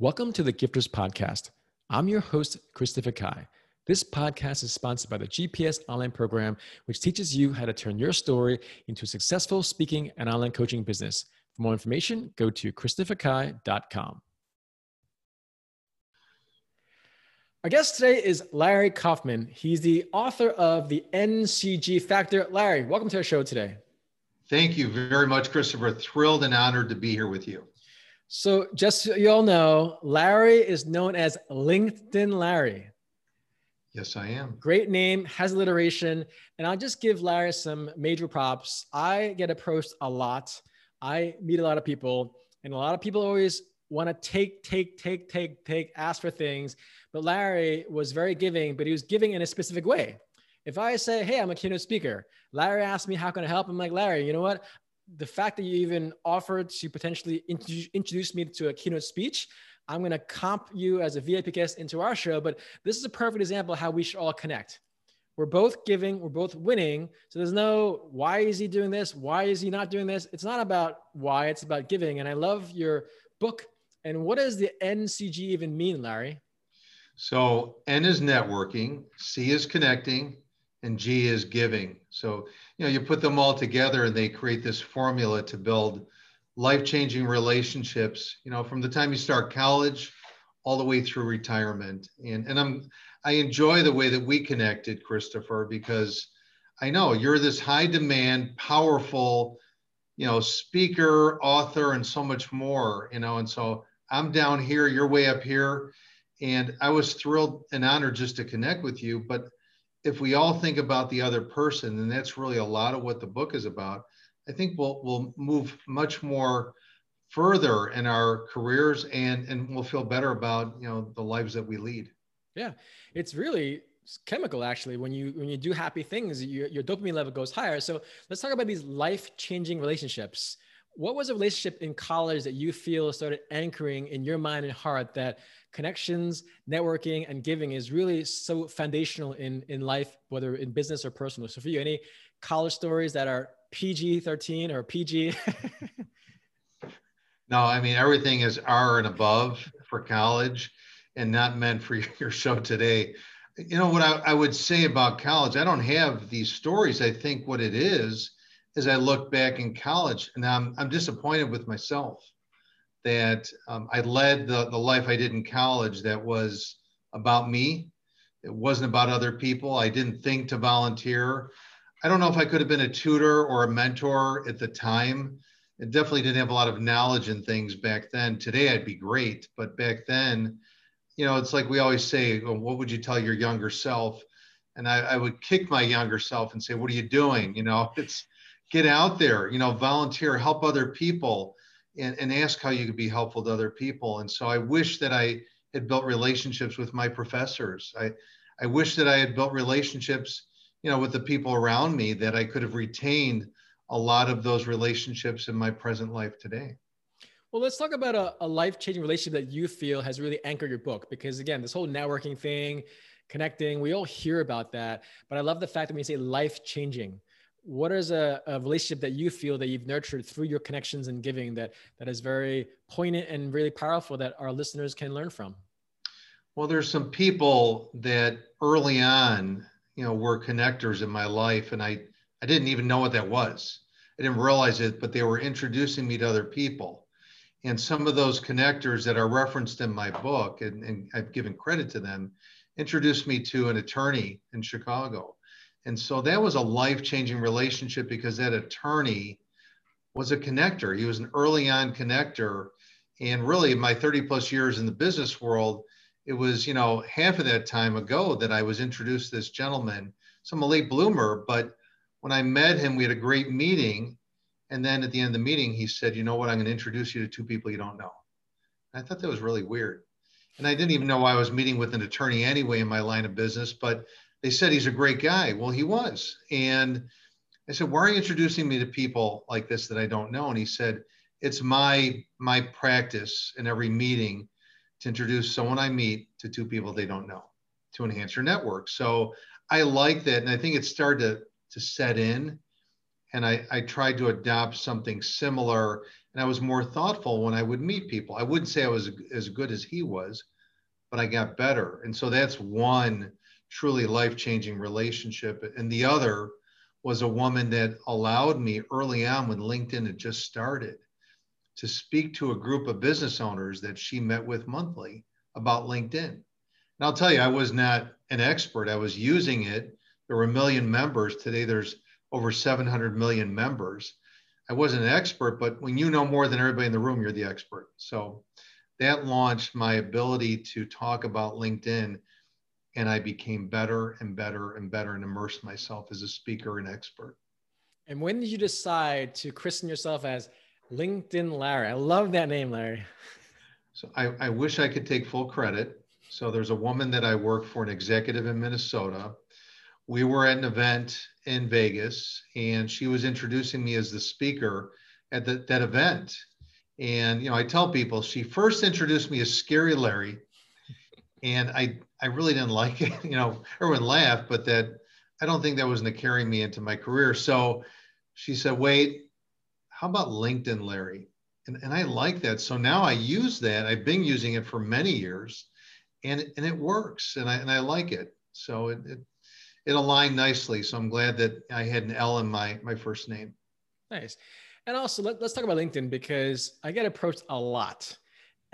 Welcome to the Gifters Podcast. I'm your host, Christopher Kai. This podcast is sponsored by the GPS online program, which teaches you how to turn your story into a successful speaking and online coaching business. For more information, go to christopherkai.com. Our guest today is Larry Kaufman. He's the author of The NCG Factor. Larry, welcome to our show today. Thank you very much, Christopher. Thrilled and honored to be here with you. So, just so you all know, Larry is known as LinkedIn Larry. Yes, I am. Great name, has alliteration. And I'll just give Larry some major props. I get approached a lot. I meet a lot of people, and a lot of people always want to take, take, take, take, take, ask for things. But Larry was very giving, but he was giving in a specific way. If I say, Hey, I'm a keynote speaker, Larry asked me, How can I help? I'm like, Larry, you know what? The fact that you even offered to potentially introduce me to a keynote speech, I'm going to comp you as a VIP guest into our show. But this is a perfect example of how we should all connect. We're both giving, we're both winning. So there's no why is he doing this? Why is he not doing this? It's not about why, it's about giving. And I love your book. And what does the NCG even mean, Larry? So N is networking, C is connecting, and G is giving. So, you know, you put them all together and they create this formula to build life-changing relationships, you know, from the time you start college all the way through retirement. And and I'm I enjoy the way that we connected, Christopher, because I know you're this high demand, powerful, you know, speaker, author, and so much more, you know, and so I'm down here, you're way up here. And I was thrilled and honored just to connect with you. But if we all think about the other person, and that's really a lot of what the book is about, I think we'll we'll move much more further in our careers and and we'll feel better about you know the lives that we lead. Yeah, it's really chemical actually when you when you do happy things your, your dopamine level goes higher so let's talk about these life-changing relationships what was a relationship in college that you feel started anchoring in your mind and heart that connections networking and giving is really so foundational in in life whether in business or personal. So for you any college stories that are pg-13 or pg no i mean everything is r and above for college and not meant for your show today. You know what I, I would say about college? I don't have these stories. I think what it is as I look back in college, and I'm, I'm disappointed with myself that um, I led the, the life I did in college that was about me. It wasn't about other people. I didn't think to volunteer. I don't know if I could have been a tutor or a mentor at the time. It definitely didn't have a lot of knowledge in things back then. Today I'd be great, but back then, you know, it's like we always say, well, what would you tell your younger self? And I, I would kick my younger self and say, what are you doing? You know, it's get out there, you know, volunteer, help other people, and, and ask how you could be helpful to other people. And so I wish that I had built relationships with my professors. I, I wish that I had built relationships, you know, with the people around me that I could have retained a lot of those relationships in my present life today. Well, let's talk about a, a life changing relationship that you feel has really anchored your book. Because again, this whole networking thing, connecting, we all hear about that. But I love the fact that when you say life changing, what is a, a, relationship that you feel that you've nurtured through your connections and giving that that is very poignant and really powerful that our listeners can learn from? Well there's some people that early on you know were connectors in my life and i i didn't even know what that was. I didn't realize it but they were introducing me to other people. And some of those connectors that are referenced in my book and, and i've given credit to them introduced me to an attorney in chicago and so that was a life changing relationship because that attorney was a connector. He was an early on connector. And really, my 30 plus years in the business world, it was, you know, half of that time ago that I was introduced to this gentleman. So I'm a late bloomer, but when I met him, we had a great meeting. And then at the end of the meeting, he said, You know what? I'm going to introduce you to two people you don't know. And I thought that was really weird. And I didn't even know why I was meeting with an attorney anyway in my line of business, but they said he's a great guy. Well, he was. And I said, why are you introducing me to people like this that I don't know? And he said, it's my my practice in every meeting to introduce someone I meet to two people they don't know to enhance your network. So I like that. And I think it started to, to set in. And I, I tried to adopt something similar and I was more thoughtful when I would meet people. I wouldn't say I was as good as he was, but I got better. And so that's one truly life changing relationship. And the other was a woman that allowed me early on when LinkedIn had just started to speak to a group of business owners that she met with monthly about LinkedIn. And I'll tell you, I was not an expert. I was using it. There were a million members. Today, there's over 700 million members. I wasn't an expert, but when you know more than everybody in the room, you're the expert. So that launched my ability to talk about LinkedIn. And I became better and better and better and immersed myself as a speaker and expert. And when did you decide to christen yourself as LinkedIn Larry? I love that name, Larry. So I, I wish I could take full credit. So there's a woman that I work for, an executive in Minnesota. We were at an event in Vegas, and she was introducing me as the speaker at the, that event. And you know, I tell people she first introduced me as Scary Larry, and I I really didn't like it. You know, everyone laughed, but that I don't think that was going to carry me into my career. So she said, "Wait, how about LinkedIn Larry?" And, and I like that. So now I use that. I've been using it for many years, and and it works, and I and I like it. So it, it it aligned nicely. So I'm glad that I had an L in my my first name. Nice. And also, let, us talk about LinkedIn because I get approached a lot.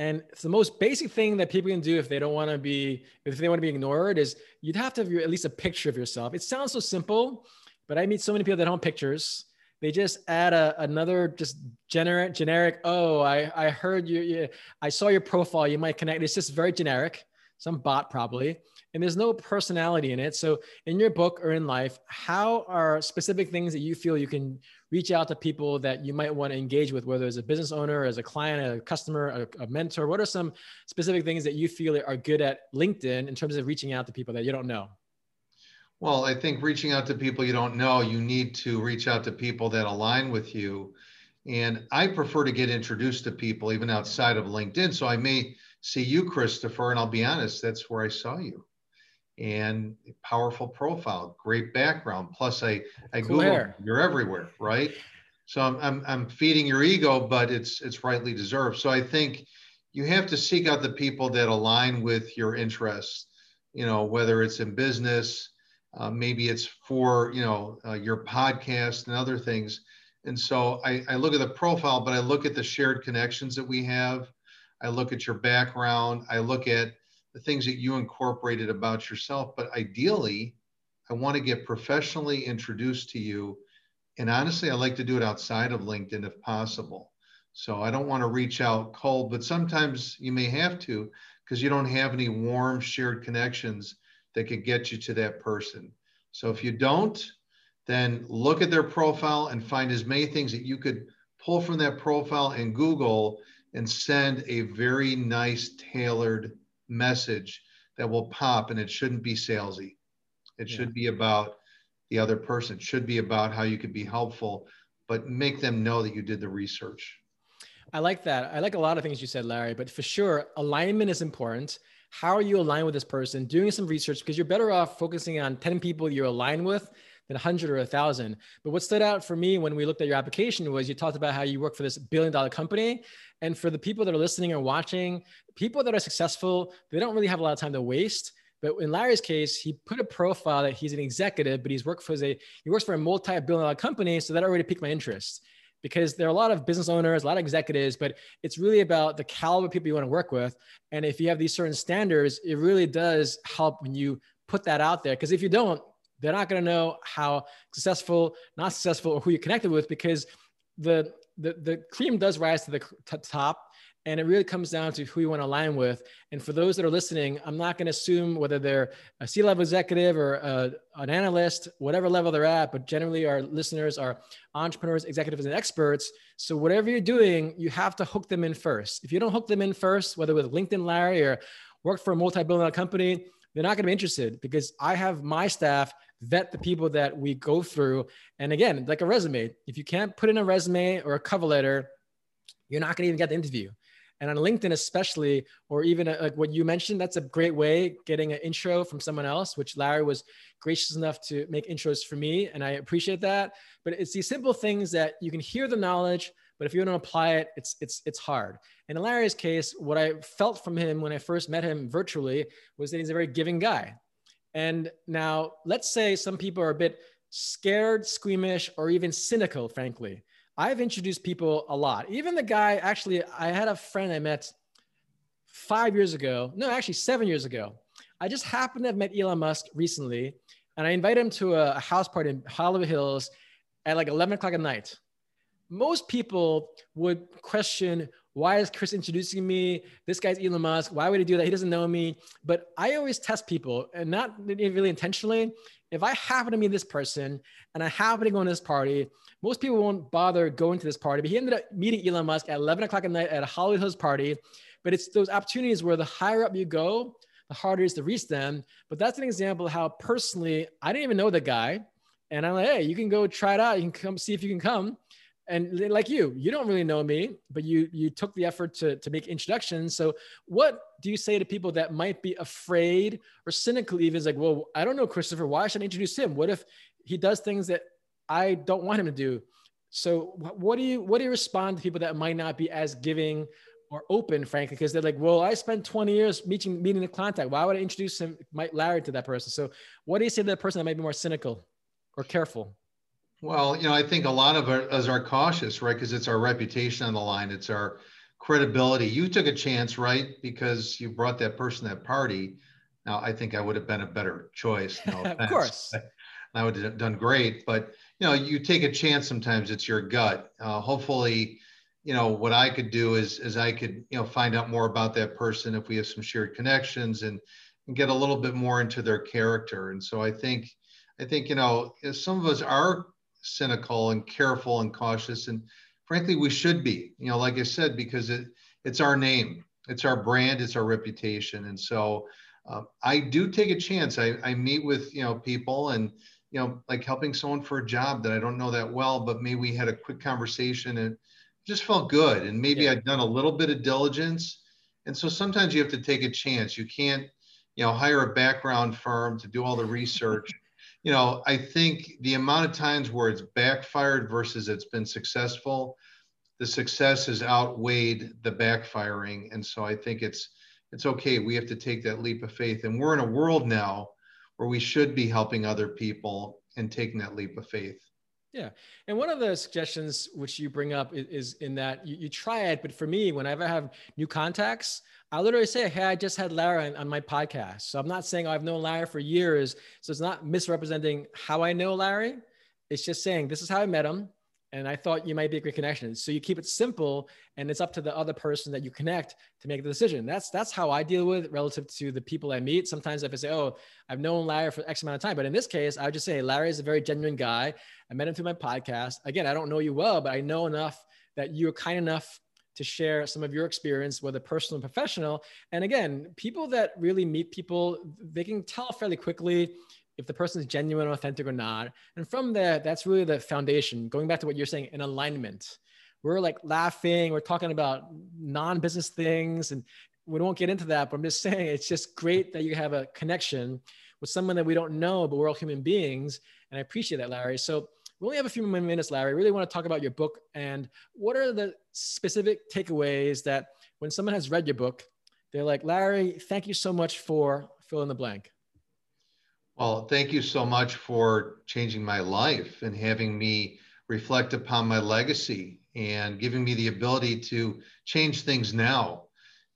And it's the most basic thing that people can do if they don't want to be, if they want to be ignored, is you'd have to have at least a picture of yourself. It sounds so simple, but I meet so many people that don't have pictures. They just add a, another just generic, generic. Oh, I, I heard you, you. I saw your profile. You might connect. It's just very generic. Some bot probably and there's no personality in it. So, in your book or in life, how are specific things that you feel you can reach out to people that you might want to engage with, whether as a business owner, as a client, a customer, a, a mentor? What are some specific things that you feel are good at LinkedIn in terms of reaching out to people that you don't know? Well, I think reaching out to people you don't know, you need to reach out to people that align with you. And I prefer to get introduced to people even outside of LinkedIn. So I may see you, Christopher, and I'll be honest, that's where I saw you and powerful profile, great background. Plus, I I cool Google you're everywhere, right? So I'm, I'm I'm feeding your ego, but it's it's rightly deserved. So I think you have to seek out the people that align with your interests. You know, whether it's in business, uh, maybe it's for you know uh, your podcast and other things. And so I, I look at the profile, but I look at the shared connections that we have. I look at your background. I look at the things that you incorporated about yourself. But ideally, I want to get professionally introduced to you. And honestly, I like to do it outside of LinkedIn if possible. So I don't want to reach out cold, but sometimes you may have to because you don't have any warm shared connections that could get you to that person. So if you don't, then look at their profile and find as many things that you could pull from that profile in Google and send a very nice tailored message that will pop and it shouldn't be salesy. It yeah. should be about the other person. It should be about how you could be helpful, but make them know that you did the research. I like that. I like a lot of things you said, Larry, but for sure, alignment is important. How are you aligned with this person? Doing some research because you're better off focusing on 10 people you're aligned with than 100 or 1,000. But what stood out for me when we looked at your application was you talked about how you work for this billion dollar company. And for the people that are listening or watching, people that are successful, they don't really have a lot of time to waste. But in Larry's case, he put a profile that he's an executive, but he's worked for a he works for a multi-billion dollar company. So that already piqued my interest because there are a lot of business owners, a lot of executives, but it's really about the caliber of people you want to work with. And if you have these certain standards, it really does help when you put that out there. Because if you don't, they're not going to know how successful, not successful, or who you're connected with because the the, the cream does rise to the top and it really comes down to who you want to align with. And for those that are listening, I'm not going to assume whether they're a C-level executive or a, an analyst, whatever level they're at. But generally, our listeners are entrepreneurs, executives, and experts. So whatever you're doing, you have to hook them in first. If you don't hook them in first, whether with LinkedIn Larry or work for a multi-billion-dollar company, they're not going to be interested because I have my staff vet the people that we go through. And again, like a resume, if you can't put in a resume or a cover letter, you're not going to even get the interview. And on LinkedIn, especially, or even uh, like what you mentioned, that's a great way getting an intro from someone else, which Larry was gracious enough to make intros for me. And I appreciate that. But it's these simple things that you can hear the knowledge, but if you don't apply it, it's it's it's hard. In Larry's case, what I felt from him when I first met him virtually was that he's a very giving guy. And now, let's say some people are a bit scared, squeamish, or even cynical, frankly. I've introduced people a lot. Even the guy, actually, I had a friend I met five years ago. No, actually, seven years ago. I just happened to have met Elon Musk recently, and I invited him to a, house party in Hollywood Hills at like 11 o'clock at night. Most people would question, why is Chris introducing me? This guy's Elon Musk. Why would he do that? He doesn't know me. But I always test people and not really intentionally. If I happen to meet this person and I happen to go to this party, most people won't bother going to this party. But he ended up meeting Elon Musk at 11 o'clock at night at a Hollywood Hills party. But it's those opportunities where the higher up you go, the harder it is to reach them. But that's an example of how personally I didn't even know the guy. And I'm like, hey, you can go try it out. You can come see if you can come and like you you don't really know me but you you took the effort to, to make introductions. So what do you say to people that might be afraid or cynical even is like well i don't know christopher why should i introduce him? What if he does things that i don't want him to do? So what do you what do you respond to people that might not be as giving or open frankly? Because they're like well i spent 20 years meeting meeting the contact. Why would i introduce him mike larry to that person? So what do you say to that person that might be more cynical or careful well, you know, I think a lot of us are cautious, right? Because it's our reputation on the line, it's our credibility. You took a chance, right? Because you brought that person that party. Now, I think I would have been a better choice. No of course. I would have done great, but you know, you take a chance. Sometimes it's your gut. Uh, hopefully, you know, what I could do is, is I could, you know, find out more about that person if we have some shared connections and, and get a little bit more into their character. And so I think, I think, you know, some of us are cynical and careful and cautious. And frankly, we should be, you know, like I said, because it, it's our name, it's our brand, it's our reputation. And so uh, I do take a chance. I, I meet with, you know, people and, you know, like helping someone for a job that I don't know that well, but maybe we had a quick conversation and just felt good. And maybe yeah. I'd done a little bit of diligence. And so sometimes you have to take a chance. You can't, you know, hire a background firm to do all the research you know, I think the amount of times where it's backfired versus it's been successful, the success has outweighed the backfiring. And so I think it's it's okay. We have to take that leap of faith. And we're in a world now where we should be helping other people and taking that leap of faith. Yeah. And one of the suggestions which you bring up is, is in that you, you, try it. But for me, whenever I have new contacts, I literally say, Hey, I just had Larry on, on my podcast. So I'm not saying oh, I've known Larry for years. So it's not misrepresenting how I know Larry. It's just saying, this is how I met him and I thought you might be a great connection. So you keep it simple, and it's up to the other person that you connect to make the decision. That's that's how I deal with relative to the people I meet. Sometimes if I say, "Oh, I've known Larry for X amount of time," but in this case, I would just say Larry is a very genuine guy. I met him through my podcast. Again, I don't know you well, but I know enough that you're kind enough to share some of your experience, whether personal and professional. And again, people that really meet people, they can tell fairly quickly if the person is genuine authentic or not. And from there, that's really the foundation. Going back to what you're saying, in alignment. We're like laughing, we're talking about non-business things, and we won't get into that, but I'm just saying it's just great that you have a connection with someone that we don't know, but we're all human beings. And I appreciate that, Larry. So we only have a few minutes, Larry. I really want to talk about your book and what are the specific takeaways that when someone has read your book, they're like, Larry, thank you so much for fill in the blank. Well, thank you so much for changing my life and having me reflect upon my legacy and giving me the ability to change things now.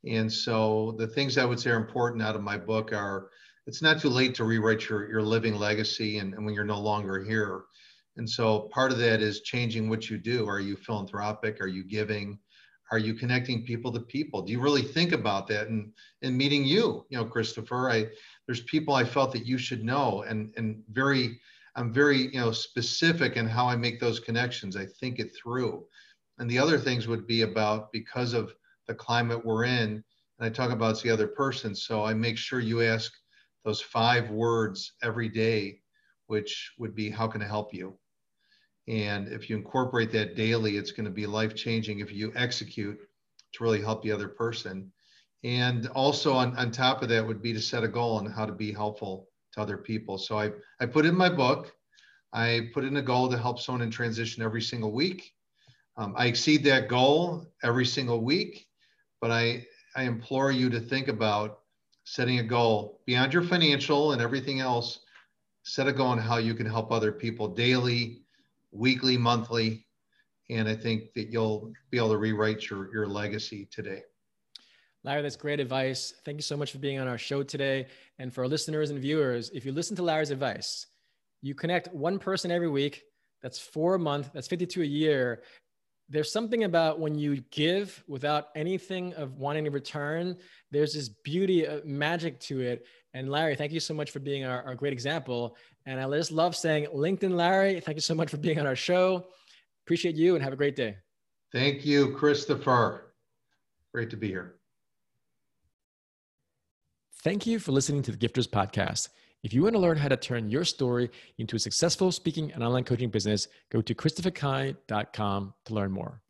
And so the things I would say are important out of my book are it's not too late to rewrite your, your living legacy and, and when you're no longer here. And so part of that is changing what you do. Are you philanthropic? Are you giving? Are you connecting people to people? Do you really think about that? And in meeting you, you know, Christopher, I there's people I felt that you should know, and and very I'm very you know specific in how I make those connections. I think it through, and the other things would be about because of the climate we're in, and I talk about the other person. So I make sure you ask those five words every day, which would be how can I help you? And if you incorporate that daily, it's going to be life changing if you execute to really help the other person. And also on, on top of that would be to set a goal on how to be helpful to other people. So I, I put in my book, I put in a goal to help someone in transition every single week. Um, I exceed that goal every single week, but I, I implore you to think about setting a goal beyond your financial and everything else. Set a goal on how you can help other people daily, weekly, monthly. And I think that you'll be able to rewrite your, your legacy today. Larry, that's great advice. Thank you so much for being on our show today. And for our listeners and viewers, if you listen to Larry's advice, you connect one person every week. That's four a month. That's 52 a year. There's something about when you give without anything of wanting to return, there's this beauty, of magic to it. And Larry, thank you so much for being our, our great example. And I just love saying, LinkedIn Larry, thank you so much for being on our show. Appreciate you and have a great day. Thank you, Christopher. Great to be here. Thank you for listening to the Gifters Podcast. If you want to learn how to turn your story into a successful speaking and online coaching business, go to christopherkai.com to learn more.